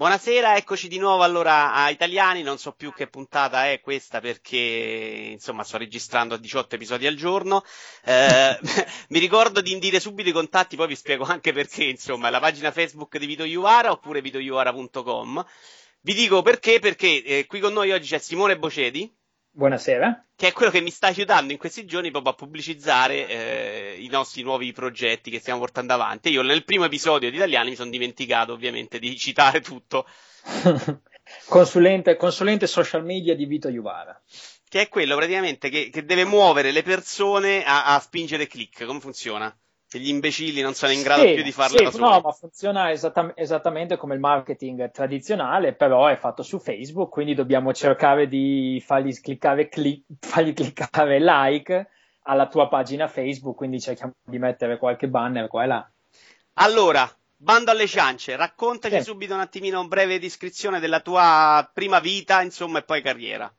Buonasera, eccoci di nuovo allora a Italiani, non so più che puntata è questa perché insomma sto registrando a 18 episodi al giorno. Eh, mi ricordo di indire subito i contatti, poi vi spiego anche perché, insomma, la pagina Facebook di Vito Iuvara oppure vitoiuvara.com. Vi dico perché, perché eh, qui con noi oggi c'è Simone Bocedi. Buonasera. Che è quello che mi sta aiutando in questi giorni proprio a pubblicizzare eh, i nostri nuovi progetti che stiamo portando avanti. Io nel primo episodio di Italiani mi sono dimenticato ovviamente di citare tutto. consulente, consulente, social media di Vito Iuvara. Che è quello praticamente che, che deve muovere le persone a, a spingere click. Come funziona? Che gli imbecilli non sono in grado sì, più di farlo sì, da soli. No, ma funziona esatta- esattamente come il marketing tradizionale, però è fatto su Facebook, quindi dobbiamo cercare di fargli cliccare, click, fargli cliccare like alla tua pagina Facebook, quindi cerchiamo di mettere qualche banner qua e là. Allora, bando alle ciance, raccontaci sì. subito un attimino, un breve descrizione della tua prima vita, insomma, e poi carriera.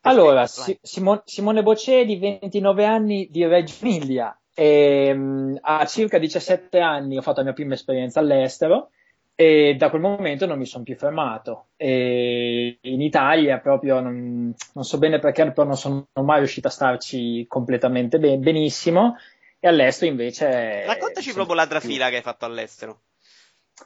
Allora, si- Simone, Simone Bocedi, 29 anni di Reggio Emilia, e, um, a circa 17 anni ho fatto la mia prima esperienza all'estero e da quel momento non mi sono più fermato. E in Italia proprio non, non, so bene perché, però non sono mai riuscito a starci completamente ben, benissimo. E all'estero invece. Raccontaci proprio la trafila che hai fatto all'estero.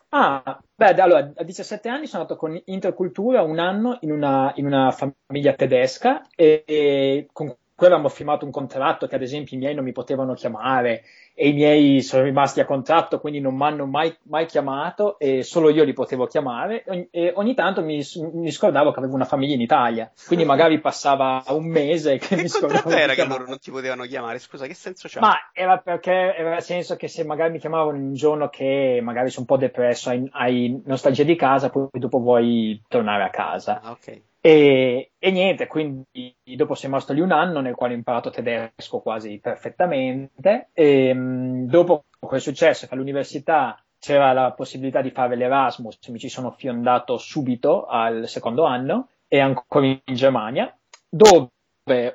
Ah, beh, allora, a 17 anni sono andato con Intercultura un anno in una, in una famiglia tedesca e, e con poi avevamo firmato un contratto che ad esempio i miei non mi potevano chiamare e i miei sono rimasti a contratto, quindi non mi hanno mai, mai, chiamato e solo io li potevo chiamare e ogni tanto mi, mi, scordavo che avevo una famiglia in Italia, quindi magari passava un mese che, che mi scordavo. Che era che loro non ti potevano chiamare? Scusa, che senso c'ha? Ma era perché era nel senso che se magari mi chiamavano un giorno che magari sono un po' depresso, hai, hai nostalgia di casa, poi dopo vuoi tornare a casa. Ah, ok. E, e, niente, quindi dopo sono rimasto lì un anno nel quale ho imparato tedesco quasi perfettamente. E mh, dopo quel successo che all'università c'era la possibilità di fare l'Erasmus, mi ci sono fiondato subito al secondo anno e ancora in Germania, dove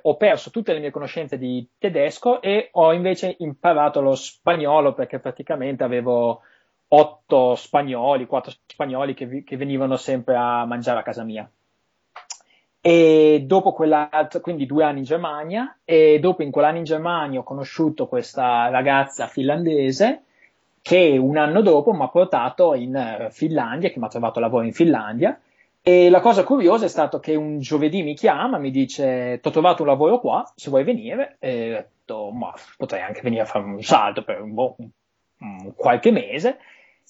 ho perso tutte le mie conoscenze di tedesco e ho invece imparato lo spagnolo perché praticamente avevo otto spagnoli, quattro spagnoli che, che venivano sempre a mangiare a casa mia. E dopo quell'altro, quindi due anni in Germania, e dopo in quell'anno in Germania ho conosciuto questa ragazza finlandese che un anno dopo mi ha portato in eh, Finlandia, che mi ha trovato lavoro in Finlandia. E la cosa curiosa è stato che un giovedì mi chiama, mi dice: Ti ho trovato un lavoro qua, se vuoi venire. E ho detto: Ma potrei anche venire a fare un salto per un, boh, un qualche mese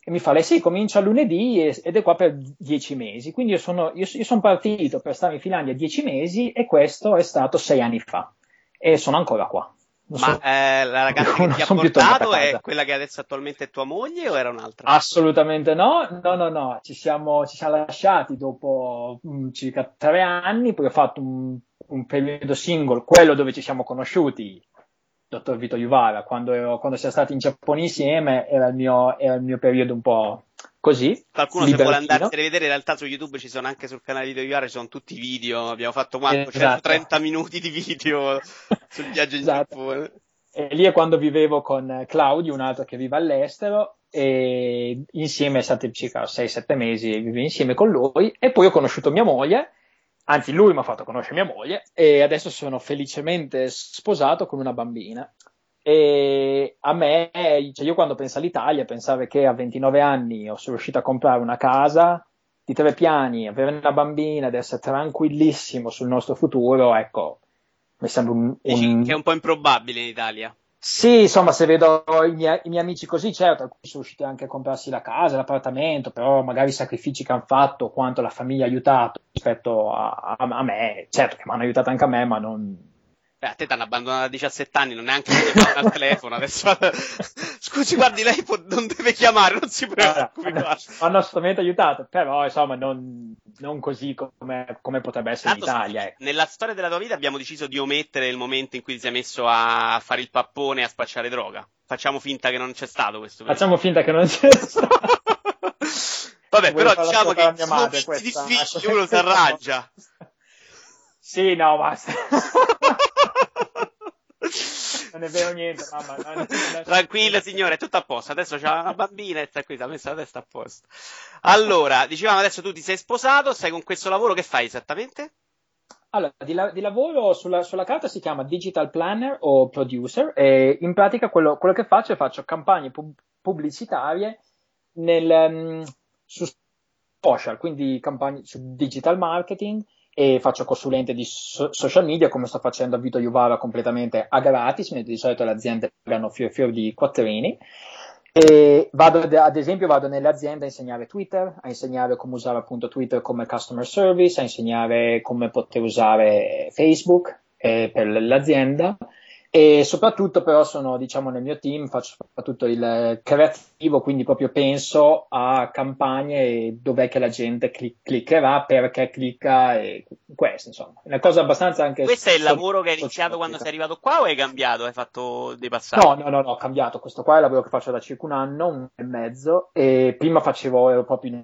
e mi fa lei sì, comincia lunedì ed è qua per dieci mesi. Quindi io sono, io, io sono partito per stare in Finlandia dieci mesi e questo è stato sei anni fa e sono ancora qua. Non Ma so, eh, la ragazza che ti ha portato è quella che adesso attualmente è tua moglie o era un'altra? Assolutamente no, no, no, no, ci siamo, ci siamo lasciati dopo mh, mm, circa tre anni, poi ho fatto un, un periodo single, quello dove ci siamo conosciuti dottor Vito Juvara, quando, ero, quando siamo stati in Giappone insieme, era il mio, era il mio periodo un po' così. Qualcuno se vuole andarsi a rivedere, in realtà su YouTube ci sono anche sul canale di Vito Juvara, ci sono tutti i video, abbiamo fatto quanto? Esatto. 130 minuti di video sul viaggio in esatto. Giappone. E lì è quando vivevo con Claudio, un altro che vive all'estero, e insieme è stato circa 6-7 mesi, vivevo insieme con lui, e poi ho conosciuto mia moglie, anzi lui mi ha fatto conoscere mia moglie e adesso sono felicemente sposato con una bambina. E a me, cioè io quando penso all'Italia, pensare che a 29 anni sono riuscito a comprare una casa di tre piani, avere una bambina ed essere tranquillissimo sul nostro futuro, ecco, mi sembra un, un... Che è un po' improbabile in Italia. Sì, insomma, se vedo i miei, i miei, amici così, certo, alcuni sono riusciti anche a comprarsi la casa, l'appartamento, però magari i sacrifici che hanno fatto, quanto la famiglia ha aiutato rispetto a, a, a me, certo che mi hanno aiutato anche a me, ma non, Beh, a te ti hanno abbandonato a 17 anni, non neanche chiamare al telefono. Adesso, scusi, guardi, lei può, non deve chiamare, non si preoccupi. Allora, hanno assolutamente aiutato, però insomma, non, non così come, come, potrebbe essere Tanto, in Italia. Ecco. Nella storia della tua vita abbiamo deciso di omettere il momento in cui ti sei messo a fare il pappone e a spacciare droga. Facciamo finta che non c'è stato questo. Facciamo finta che non c'è stato. Vabbè, però diciamo che mia madre, difficile uno si arrangia. Sì, no, basta. non è vero niente, mamma. Non, non Tranquilla signore, è tutto a posto. Adesso c'è una bambina e sta qui, si è messa la testa a posto. Allora, dicevamo adesso tu ti sei sposato, stai con questo lavoro, che fai esattamente? Allora, di, la, di lavoro sulla, sulla, carta si chiama digital planner o producer e in pratica quello, quello che faccio è faccio campagne pub- pubblicitarie nel, um, su social, quindi campagne su digital marketing e faccio consulente di so- social media come sto facendo a Vito Juvara completamente a gratis, mentre di solito le aziende pagano fior fior di quattrini. E vado, ad esempio, vado nelle aziende a insegnare Twitter, a insegnare come usare appunto Twitter come customer service, a insegnare come poter usare Facebook eh, per l'azienda e soprattutto però sono diciamo nel mio team faccio soprattutto il creativo quindi proprio penso a campagne dov'è che la gente clic- cliccherà perché clicca e questo insomma. Una cosa abbastanza anche questo è il lavoro che hai iniziato quando sei arrivato qua o hai cambiato hai fatto dei passaggi? No no no, no ho cambiato. Questo qua è il lavoro che faccio da circa un anno un anno e mezzo e prima facevo ero proprio in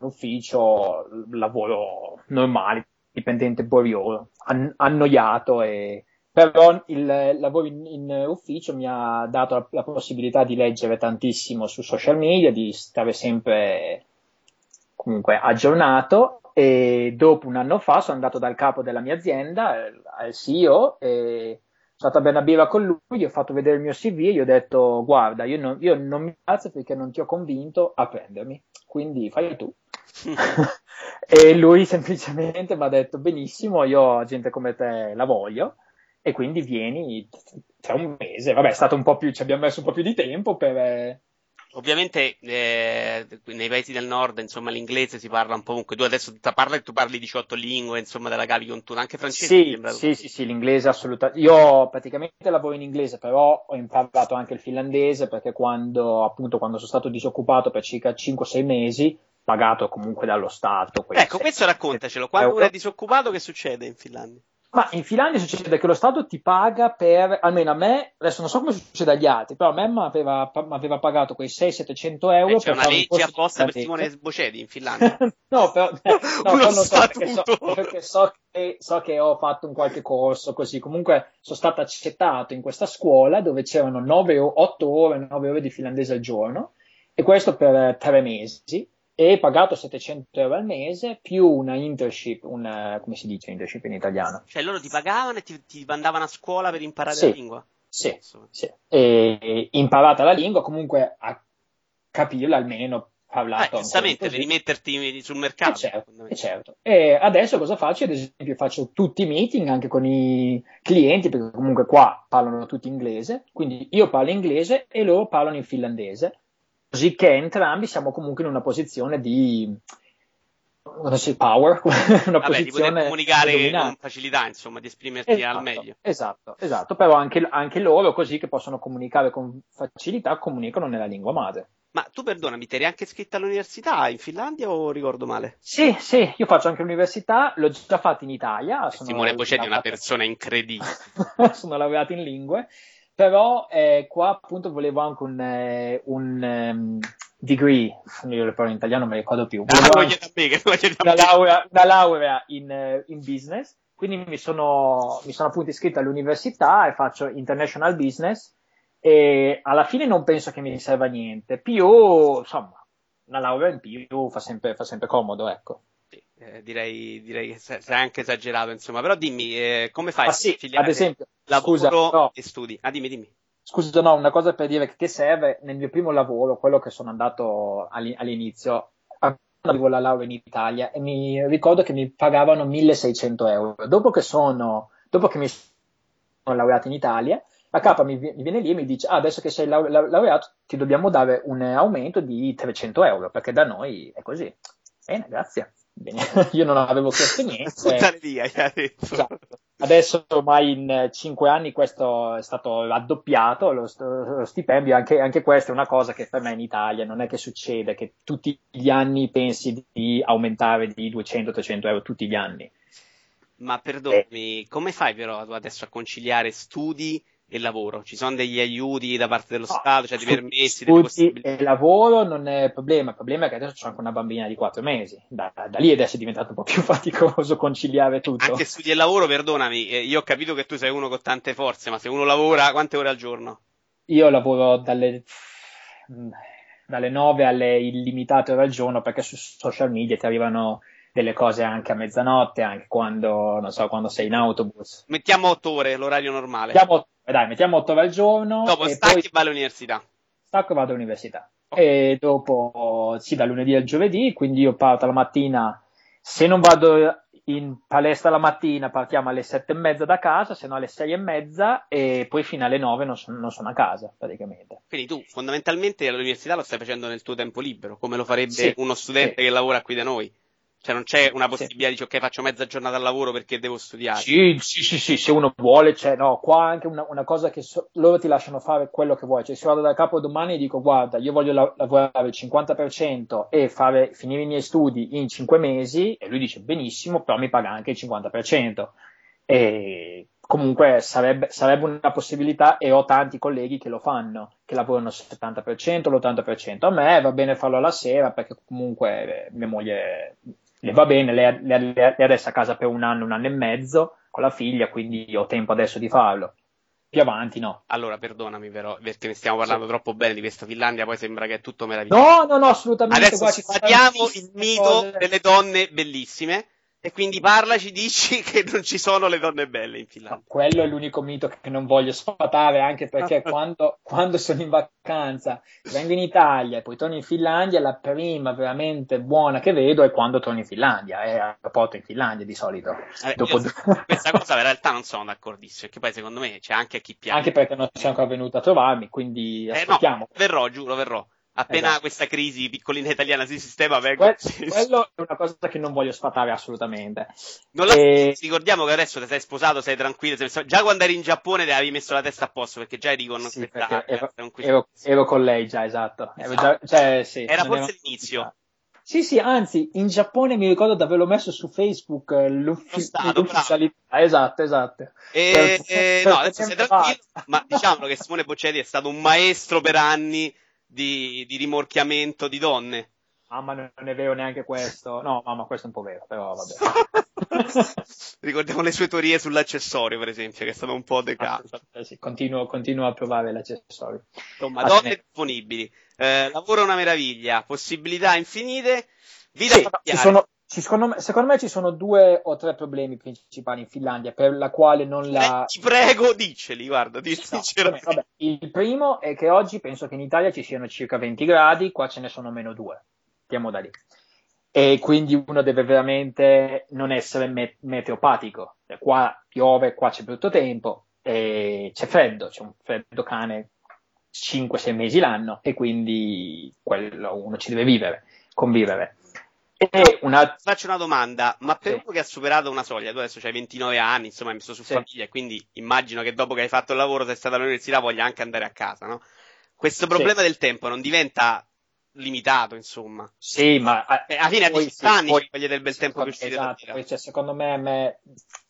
ufficio lavoro normale dipendente borioso an- annoiato e però il lavoro in, in, ufficio mi ha dato la, la, possibilità di leggere tantissimo su social media, di stare sempre comunque aggiornato. E dopo un anno fa sono andato dal capo della mia azienda, al CEO, e sono stato a bere una birra con lui, gli ho fatto vedere il mio CV e gli ho detto guarda, io non, io non mi alzo perché non ti ho convinto a prendermi, quindi fai tu. e lui semplicemente mi ha detto benissimo, io gente come te la voglio e quindi vieni tra un mese. Vabbè, è stato un po' più, ci abbiamo messo un po' più di tempo per. Eh, Ovviamente eh, nei paesi del nord, insomma, l'inglese si parla un po' ovunque. Tu adesso parli, tu parli 18 lingue, insomma, della con tu, anche francese. Sì, sì, sì, sì, l'inglese assolutamente. Io praticamente lavoro in inglese, però ho imparato anche il finlandese perché quando, appunto, quando sono stato disoccupato per circa 5-6 mesi, pagato comunque dallo Stato. Ecco, questo raccontacelo. Quando uno è disoccupato, che succede in Finlandia? Ma in Finlandia succede che lo Stato ti paga per, almeno a me, adesso non so come succede agli altri, però a me mi aveva, aveva pagato quei 600-700 euro. Eh, c'è una legge apposta per Simone Sbocedi in Finlandia. no, però, eh, no, non so perché, so, perché so, che, so che ho fatto un qualche corso così. Comunque sono stato accettato in questa scuola dove c'erano 9 o 8 ore, 9 ore di finlandese al giorno e questo per tre mesi e pagato 700 euro al mese più una internship, una, come si dice internship in italiano? Cioè loro ti pagavano e ti, ti mandavano a scuola per imparare sì, la lingua? Sì, sì. E imparata la lingua comunque a capirla almeno parlato. Eh, giustamente, per rimetterti sul mercato. E certo, e certo. E adesso cosa faccio? Ad esempio faccio tutti i meeting anche con i clienti, perché comunque qua parlano tutti inglese, quindi io parlo inglese e loro parlano in finlandese così che entrambi siamo comunque in una posizione di power, una Vabbè, posizione di comunicare con facilità, insomma, di esprimerti esatto, al meglio. Esatto, esatto, però anche, anche, loro così che possono comunicare con facilità comunicano nella lingua madre. Ma tu perdonami, ti eri anche iscritta all'università in Finlandia o ricordo male? Sì, sì, io faccio anche l'università, l'ho già fatta in Italia. Simone Bocedi è una persona incredibile. sono laureato in lingue però eh, qua appunto volevo anche un, eh, un um, degree, io le parlo in italiano non me le ricordo più, una, laurea, una laurea in, uh, in, business, quindi mi sono, mi sono appunto iscritto all'università e faccio international business. E alla fine non penso che mi serva niente, più insomma una laurea in più fa sempre, fa sempre comodo, ecco. Eh, direi, direi, che sei anche esagerato, insomma. Però dimmi, eh, come fai? Ah, sì, ad esempio, lavoro scusa, no. e studi. Ah, dimmi, dimmi. Scusa, no, una cosa per dire che serve nel mio primo lavoro, quello che sono andato all'inizio, avevo la laurea in Italia e mi ricordo che mi pagavano 1600 euro. Dopo che sono, dopo che mi sono laureato in Italia, la capa mi, viene lì e mi dice: ah, adesso che sei laureato, ti dobbiamo dare un aumento di 300 euro, perché da noi è così. Bene, grazie. Bene. Io non avevo chiesto niente. via. Esatto. Adesso ormai in cinque anni questo è stato raddoppiato, lo, lo stipendio, anche, anche, questa è una cosa che per me in Italia non è che succede, che tutti gli anni pensi di aumentare di 200-300 euro tutti gli anni. Ma perdonami, eh. come fai però adesso a conciliare studi e lavoro? Ci sono degli aiuti da parte dello no, Stato, cioè dei permessi, delle possibilità? e lavoro non è il problema, il problema è che adesso c'è anche una bambina di quattro mesi, da, da, lì adesso è diventato un po' più faticoso conciliare tutto. Anche studi e lavoro, perdonami, eh, io ho capito che tu sei uno con tante forze, ma se uno lavora quante ore al giorno? Io lavoro dalle, dalle 9 alle illimitate ore al giorno perché su social media ti arrivano delle cose anche a mezzanotte, anche quando, non so, quando sei in autobus. Mettiamo 8 ore, l'orario normale. Mettiamo, dai, mettiamo 8 ore al giorno. Dopo stacchi e vai all'università. Stacco e vado all'università. Okay. E dopo, sì, da lunedì al giovedì, quindi io parto la mattina, se non vado in palestra la mattina partiamo alle sette e mezza da casa, se no alle sei e mezza e poi fino alle nove non sono, non sono a casa praticamente. Quindi tu fondamentalmente all'università lo stai facendo nel tuo tempo libero, come lo farebbe sì, uno studente sì. che lavora qui da noi. Cioè non c'è una possibilità sì. di dire ok faccio mezza giornata al lavoro perché devo studiare. Sì, sì, sì, sì se uno vuole, c'è, no, qua anche una, una cosa che so, loro ti lasciano fare quello che vuoi. Cioè se vado da capo domani e dico guarda io voglio la- lavorare il 50% e fare, finire i miei studi in 5 mesi e lui dice benissimo però mi paga anche il 50%. E comunque sarebbe, sarebbe, una possibilità e ho tanti colleghi che lo fanno, che lavorano il 70%, l'80%. A me va bene farlo alla sera perché comunque mia moglie le va bene, lei, lei, lei adesso a casa per un anno, un anno e mezzo con la figlia, quindi ho tempo adesso di farlo. Più avanti no. Allora, perdonami però, perché ne stiamo parlando sì. troppo bene di questa Finlandia, poi sembra che è tutto meraviglioso. No, no, no, assolutamente. Adesso sfatiamo il mito cose. delle donne bellissime e quindi parlaci, dici che non ci sono le donne belle in Finlandia. No, quello è l'unico mito che non voglio sfatare, anche perché quando, quando, sono in vacanza, vengo in Italia e poi torno in Finlandia, la prima veramente buona che vedo è quando torno in Finlandia, è a porto in Finlandia di solito. Eh, Dopo... questa cosa in realtà non sono d'accordissimo, perché poi secondo me c'è anche chi piace. Anche perché non sei ancora venuto a trovarmi, quindi aspettiamo. Eh no, verrò, giuro, verrò appena esatto. questa crisi piccolina italiana si sistema vengo que- quello è una cosa che non voglio sfatare assolutamente non e... ricordiamo che adesso ti sei sposato sei tranquillo sei... già quando eri in Giappone ti avevi messo la testa a posto perché già dicono sì, questa, ero, ero, ero, con lei già esatto, esatto. Già, cioè, sì, era forse l'inizio sì, sì, anzi, in Giappone mi ricordo di averlo messo su Facebook eh, l'uffi- l'ufficialità. Esatto, esatto. E, per, eh, per, no, adesso sei tranquillo, ma diciamo che Simone Boccetti è stato un maestro per anni di, di rimorchiamento di donne. Mamma, non è vero neanche questo. No, mamma, questo è un po' vero, però vabbè. Ricordiamo le sue teorie sull'accessorio, per esempio, che sono un po' decate. Sì, continuo, continuo, a provare l'accessorio. Insomma, donne disponibili. Eh, lavoro una meraviglia, possibilità infinite, vita sì, familiare. Sono, secondo, me, secondo, me, ci sono due o tre problemi principali in Finlandia per la quale non la. Eh, ti prego, diceli, guarda, dici no, vabbè, Il primo è che oggi penso che in Italia ci siano circa 20 gradi, qua ce ne sono meno due. Andiamo da lì. E quindi uno deve veramente non essere met- meteopatico. Cioè, qua piove, qua c'è brutto tempo, c'è freddo, c'è un freddo cane 5-6 mesi l'anno e quindi quello uno ci deve vivere, convivere. Una... Faccio una domanda, ma per sì. uno che ha superato una soglia, tu adesso hai 29 anni, insomma, hai messo su sì. famiglia, quindi immagino che dopo che hai fatto il lavoro, sei stato all'università, voglia anche andare a casa, no? Questo problema sì. del tempo non diventa limitato, insomma. Sì, ma eh, alla fine a 18 anni poi, ci del bel tempo per uscire esatto, poi, cioè, secondo me, me,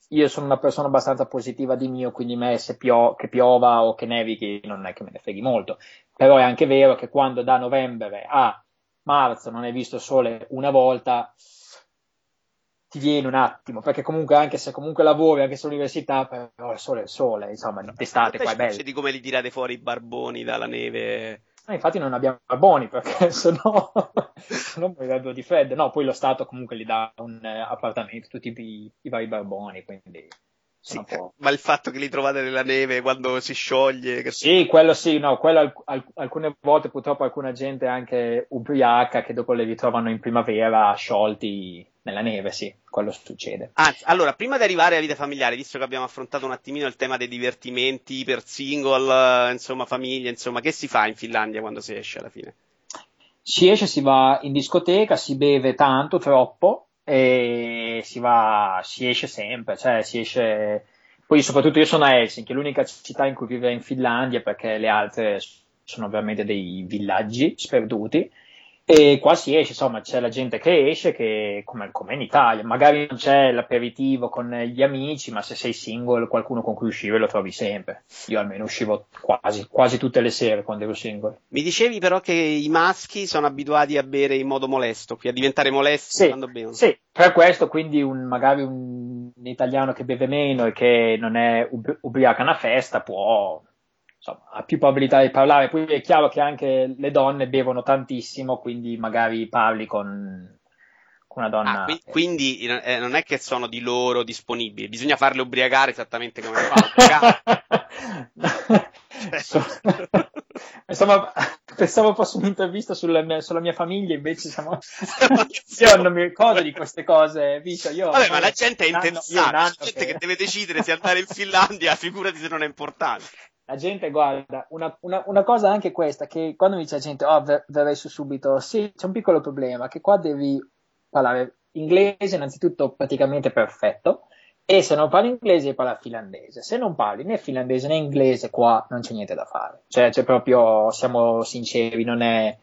io sono una persona abbastanza positiva di mio, quindi me se pio- che piova o che nevichi non è che me ne freghi molto. Però è anche vero che quando da novembre a marzo non hai visto sole una volta, ti viene un attimo, perché comunque anche se comunque lavori, anche se all'università, però il sole è il sole, insomma, d'estate qua è bello. di come li tirate fuori i barboni dalla neve. No, infatti non abbiamo barboni perché sennò, sennò morirebbero di freddo. No, poi lo Stato comunque gli dà un eh, appartamento, tutti i, i vari barboni, quindi sì, ma il fatto che li trovate nella neve quando si scioglie. Che... Sì, quello sì, no, quello alc- alc- alcune volte purtroppo alcuna gente anche ubriaca che dopo le ritrovano in primavera sciolti nella neve, sì, quello succede. Anzi, allora, prima di arrivare alla vita familiare, visto che abbiamo affrontato un attimino il tema dei divertimenti per single, insomma, famiglia, insomma, che si fa in Finlandia quando si esce alla fine? Si esce, si va in discoteca, si beve tanto, troppo, e si va, si esce sempre, cioè si esce, poi soprattutto io sono a Helsinki, l'unica città in cui vivere in Finlandia perché le altre sono veramente dei villaggi sperduti E qua si esce, insomma, c'è la gente che esce, che, come, come, in Italia, magari non c'è l'aperitivo con gli amici, ma se sei single, qualcuno con cui uscire lo trovi sempre. Io almeno uscivo quasi, quasi tutte le sere quando ero single. Mi dicevi però che i maschi sono abituati a bere in modo molesto, qui a diventare molesti sì, quando bevono. Sì, per questo quindi un, magari un italiano che beve meno e che non è ubri- ubriaca a una festa può insomma, ha più probabilità di parlare. Poi è chiaro che anche le donne bevono tantissimo, quindi magari parli con, con una donna. Ah, qui, quindi eh, non è che sono di loro disponibili, bisogna farle ubriacare esattamente come fa. Insomma, pensavo fosse un'intervista sulla mia, sulla mia famiglia, invece siamo... io non mi ricordo di queste cose, Vito, io... Vabbè, ma la gente è interessata, la gente che... che deve decidere se andare in Finlandia, figurati se non è importante la gente guarda, una, una, una, cosa anche questa, che quando mi dice la gente, oh, ver- verrei su subito, sì, c'è un piccolo problema, che qua devi parlare inglese innanzitutto praticamente perfetto, e se non parli inglese parla finlandese. Se non parli né finlandese né inglese, qua non c'è niente da fare. Cioè, c'è proprio, siamo sinceri, non è,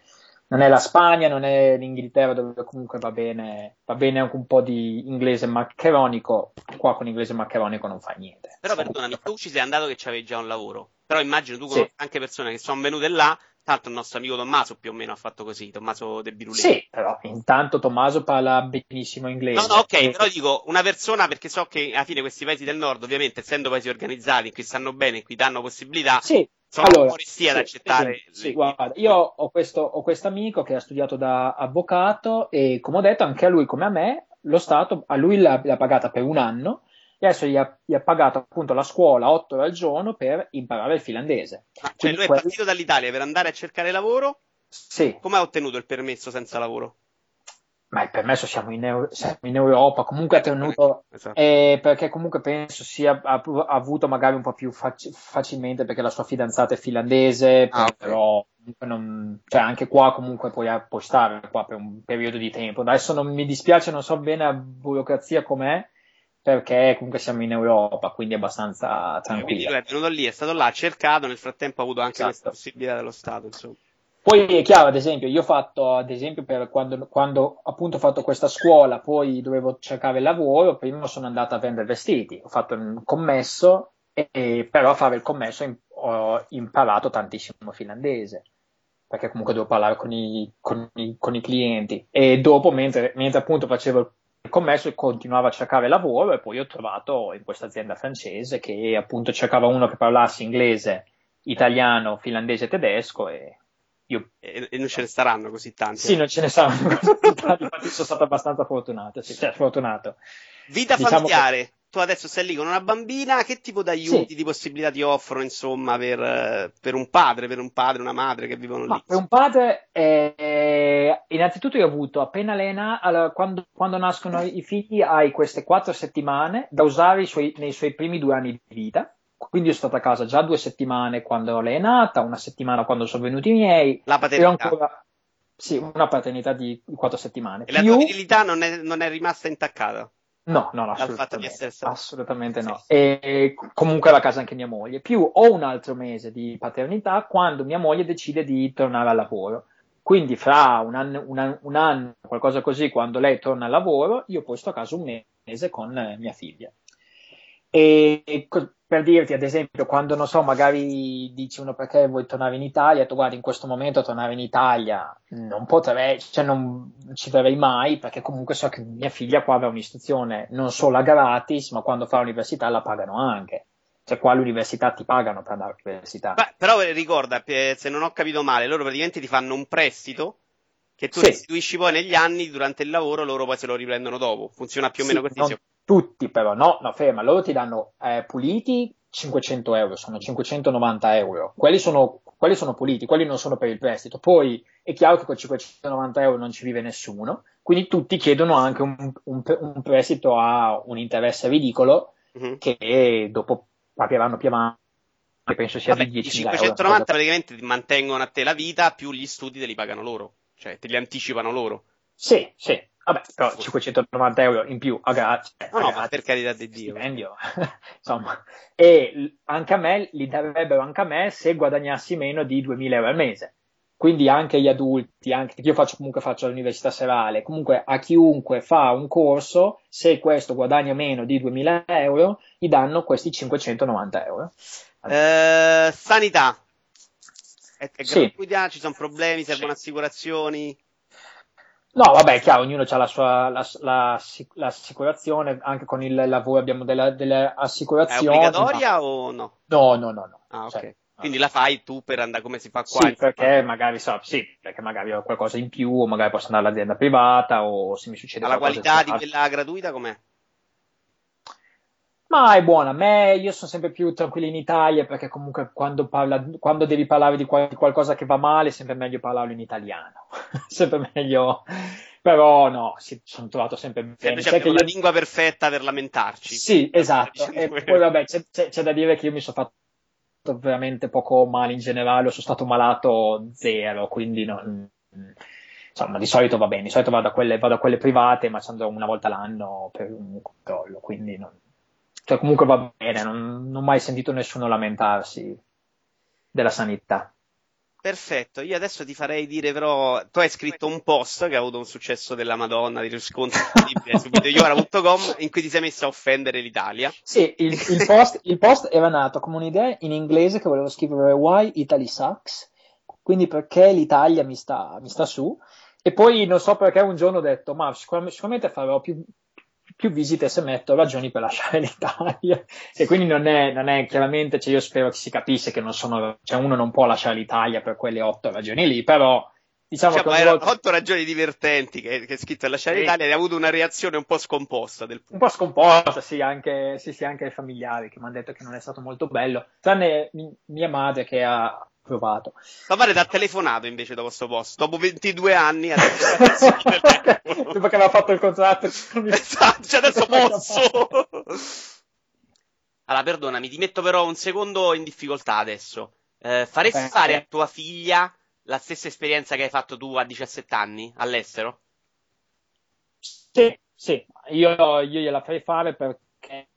non è la Spagna, non è l'Inghilterra dove comunque va bene, va bene anche un po' di inglese maccheronico, qua con inglese maccheronico non fa niente. Però perdonami, tu ci sei andato che c'avevi già un lavoro, però immagino tu conosci sì. anche persone che sono venute là, tanto il nostro amico Tommaso più o meno ha fatto così, Tommaso De Birulè. Sì, però intanto Tommaso parla benissimo inglese. No, no, ok, e... però dico una persona perché so che alla fine questi paesi del nord, ovviamente essendo paesi organizzati, cui stanno bene, cui danno possibilità, sì sono allora, forestia sì, ad accettare. Sì, sì, guarda, io ho questo, ho questo amico che ha studiato da avvocato e come ho detto anche a lui come a me lo Stato a lui l'ha, l'ha pagata per un anno e adesso gli ha, gli ha, pagato appunto la scuola 8 ore al giorno per imparare il finlandese. Ma cioè lui è partito dall'Italia per andare a cercare lavoro? Sì. Come ha ottenuto il permesso senza lavoro? Ma il permesso siamo in, Euro, siamo in Europa, comunque ha tenuto, esatto. eh, perché comunque penso sia ha, ha, avuto magari un po' più fac- facilmente perché la sua fidanzata è finlandese, ah, però okay. non, cioè anche qua comunque puoi, puoi stare qua per un periodo di tempo. Adesso non mi dispiace, non so bene la burocrazia com'è, perché comunque siamo in Europa, quindi è abbastanza tranquillo. Quindi lui è venuto lì, è stato là, ha cercato, nel frattempo ha avuto anche esatto. questa possibilità dello Stato, insomma. Poi è chiaro, ad esempio, io ho fatto, ad esempio, per quando, quando appunto ho fatto questa scuola, poi dovevo cercare lavoro, prima sono andato a vendere vestiti, ho fatto un commesso, e, però a fare il commesso ho imparato tantissimo finlandese, perché comunque devo parlare con i, con i, con i clienti. E dopo, mentre, mentre appunto facevo il commesso, continuavo a cercare lavoro e poi ho trovato in questa azienda francese che appunto cercava uno che parlasse inglese, italiano, finlandese e tedesco e io... E, e, non ce ne saranno così tanti. Sì, non ce ne saranno così tanti, infatti sono stato abbastanza fortunato, sì, cioè fortunato. Vita diciamo familiare. Che... Tu adesso sei lì con una bambina, che tipo di aiuti, sì. di possibilità ti offrono, insomma, per, per, un padre, per un padre, una madre che vivono Ma lì? Per un padre, eh, innanzitutto io ho avuto appena Lena, allora, quando, quando, nascono i figli hai queste quattro settimane da usare suoi, nei suoi primi due anni di vita quindi io sono stata a casa già due settimane quando lei è nata, una settimana quando sono venuti i miei. La paternità. Ancora, sì, una paternità di quattro settimane. E Più... la tua virilità non è, non è rimasta intaccata? No, no, no assolutamente, assolutamente no. Sì. E comunque la casa anche mia moglie. Più ho un altro mese di paternità quando mia moglie decide di tornare al lavoro. Quindi fra un anno, un anno, un anno qualcosa così, quando lei torna al lavoro, io poi sto a casa un mese con mia figlia. E per dirti, ad esempio, quando non so, magari dici uno perché vuoi tornare in Italia, tu guardi in questo momento tornare in Italia non potrei, cioè non ci verrei mai perché comunque so che mia figlia qua avrà un'istruzione non solo a gratis, ma quando fa l'università la pagano anche. Cioè qua l'università ti pagano per andare all'università. Beh, però ricorda, se non ho capito male, loro praticamente ti fanno un prestito che tu sì. restituisci poi negli anni durante il lavoro, loro poi se lo riprendono dopo. Funziona più o meno così. Non, tutti però, no, no, ferma, loro ti danno eh, puliti 500 euro, sono 590 euro. Quelli sono, quelli sono puliti, quelli non sono per il prestito. Poi è chiaro che con 590 euro non ci vive nessuno, quindi tutti chiedono anche un, un, un prestito a un interesse ridicolo mm-hmm. che dopo pagheranno più avanti. Penso sia Vabbè, di 10 euro. 590 praticamente ti mantengono a te la vita, più gli studi te li pagano loro, cioè te li anticipano loro. Sì, sì, Vabbè, però 590 euro in più a gratis. No, no, ma per carità di Dio. Stipendio. Insomma, e anche a me, li darebbero anche a me se guadagnassi meno di 2000 euro al mese. quindi anche gli adulti, anche io faccio comunque faccio l'università serale, comunque a chiunque fa un corso, se questo guadagna meno di 2000 euro, gli danno questi 590 euro. Eh, sanità. È, è sì. gratuita, ci sono problemi, servono sì. assicurazioni? No, vabbè, è chiaro, ognuno ha la sua la, la, l'assicurazione, anche con il lavoro abbiamo delle, delle assicurazioni. È obbligatoria ma... o no? No, no, no, no. Ah, ok. Cioè, quindi la fai tu per andare come si fa qua? Sì, perché magari, so, sì, perché magari ho qualcosa in più, o magari posso andare all'azienda privata, o se mi succede Ma la qualità di quella gratuita com'è? Ma è buona, a me io sono sempre più tranquillo in Italia perché comunque quando, parla, quando devi parlare di, qual- di, qualcosa che va male è sempre meglio parlarlo in italiano, sempre meglio, però no, si, sono trovato sempre bene. Sempre c'è io... la lingua perfetta per lamentarci. Sì, esatto, e poi vabbè c'è, c'è, c'è da dire che io mi sono fatto veramente poco male in generale, sono stato malato zero, quindi non, insomma, di solito va bene, di solito vado a quelle, vado a quelle private, ma ci andrò una volta l'anno per un controllo, quindi non, cioè comunque va bene, non, non ho mai sentito nessuno lamentarsi della sanità. Perfetto, io adesso ti farei dire però, tu hai scritto un post che ha avuto un successo della Madonna, di riscontro su videoiora.com in cui ti sei messo a offendere l'Italia. Sì, il, il, post, il, post, era nato come un'idea in inglese che volevo scrivere Why Italy Sucks, quindi perché l'Italia mi sta, mi sta su, e poi non so perché un giorno ho detto, ma sicuramente, sicuramente farò più, più visite se metto ragioni per lasciare l'Italia. E quindi non è, non è chiaramente, cioè io spero che si capisse che non sono, cioè uno non può lasciare l'Italia per quelle otto ragioni lì, però diciamo diciamo, che erano volta... otto ragioni divertenti che, che è scritto lasciare sì. l'Italia e ha avuto una reazione un po' scomposta del Un po' scomposta, sì, anche, sì, sì, anche ai familiari che mi hanno detto che non è stato molto bello, tranne mia madre che ha provato. Papà ti ha telefonato invece dopo questo posto, dopo 22 anni adesso dopo che aveva fatto il contratto. esatto, cioè adesso posso. allora, perdonami, ti metto però un secondo in difficoltà adesso. Eh, faresti Beh, fare a tua figlia la stessa esperienza che hai fatto tu a 17 anni all'estero? Sì, sì, io, io gliela farei fare perché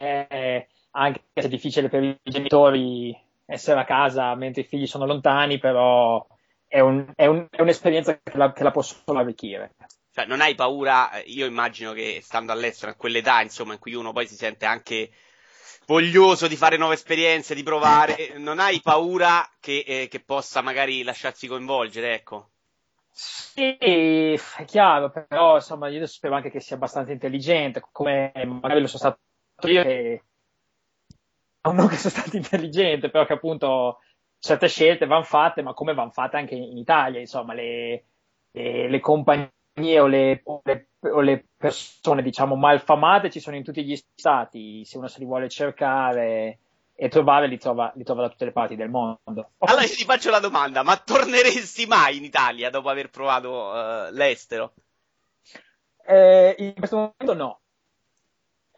anche se è difficile per i genitori essere a casa mentre i figli sono lontani, però è, un, è, un, è un'esperienza che la, che la posso solo arricchire. Cioè, non hai paura, io immagino che stando all'estero, a quell'età, insomma, in cui uno poi si sente anche voglioso di fare nuove esperienze, di provare, non hai paura che, eh, che possa magari lasciarsi coinvolgere, ecco? Sì, è chiaro, però insomma io spero anche che sia abbastanza intelligente, come magari lo sono stato io che non che sono stato intelligente, però che appunto certe scelte vanno fatte, ma come vanno fatte anche in Italia, insomma, le, le, le compagnie o le, o, le, o le, persone, diciamo, malfamate ci sono in tutti gli stati, se uno se li vuole cercare e trovare, li trova, li trova da tutte le parti del mondo. Allora ti faccio la domanda, ma torneresti mai in Italia dopo aver provato uh, l'estero? Eh, in questo momento no,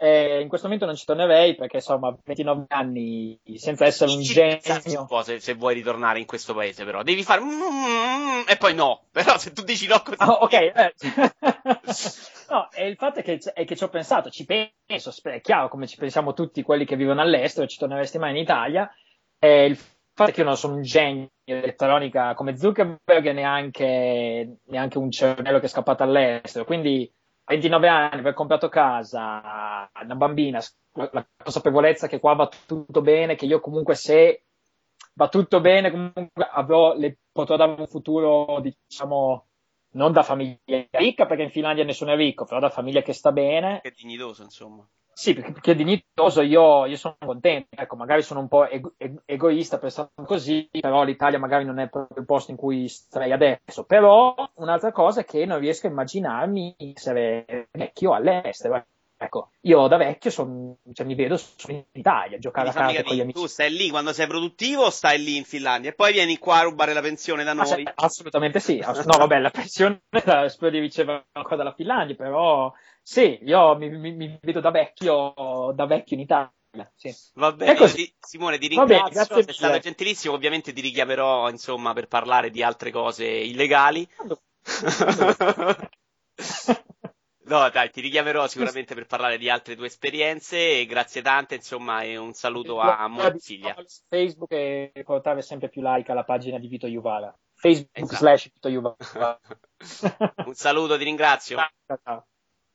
eh, in questo momento non ci tornerei perché insomma 29 anni senza essere un genio. un po' se, se, vuoi ritornare in questo paese però. Devi fare mm, e poi no. Però se tu dici no così oh, ok eh. no e il fatto è che, è che ci ho pensato ci penso è chiaro come ci pensiamo tutti quelli che vivono all'estero ci torneresti mai in Italia. E il fatto è che io non sono un genio di elettronica come Zuckerberg e neanche, neanche un cervello che è scappato all'estero quindi 29 anni, aver comprato casa, una bambina, la consapevolezza che qua va tutto bene, che io comunque se va tutto bene, comunque avrò, le, potrò dare un futuro, diciamo, non da famiglia ricca, perché in Finlandia nessuno è ricco, però da famiglia che sta bene. Che dignitoso, insomma. Sì, perché, dignitoso, io, io, sono contento, ecco, magari sono un po' ego, egoista pensando così, però l'Italia magari non è proprio il posto in cui starei adesso, però un'altra cosa è che non riesco a immaginarmi essere vecchio all'estero, ecco, io da vecchio son, cioè, mi vedo in Italia, a giocare a casa con gli amici. Tu stai lì quando sei produttivo o stai lì in Finlandia? E poi vieni qua a rubare la pensione da noi? Ah, assolutamente sì, no vabbè, la pensione la spero di ricevere ancora dalla Finlandia, però sì, io mi, mi, mi vedo da vecchio, da vecchio in Italia. Sì. Va bene, così. Simone, ti ringrazio, bene, sei stato gentilissimo, ovviamente ti richiamerò insomma per parlare di altre cose illegali. no, dai, ti richiamerò sicuramente per parlare di altre tue esperienze e grazie tante, insomma, e un saluto a Monziglia. Facebook e portare sempre più like alla pagina di Vito Juvara. Facebook Esatto. slash Vito Iuvara. Un saluto, ti ringrazio. Ciao, ciao.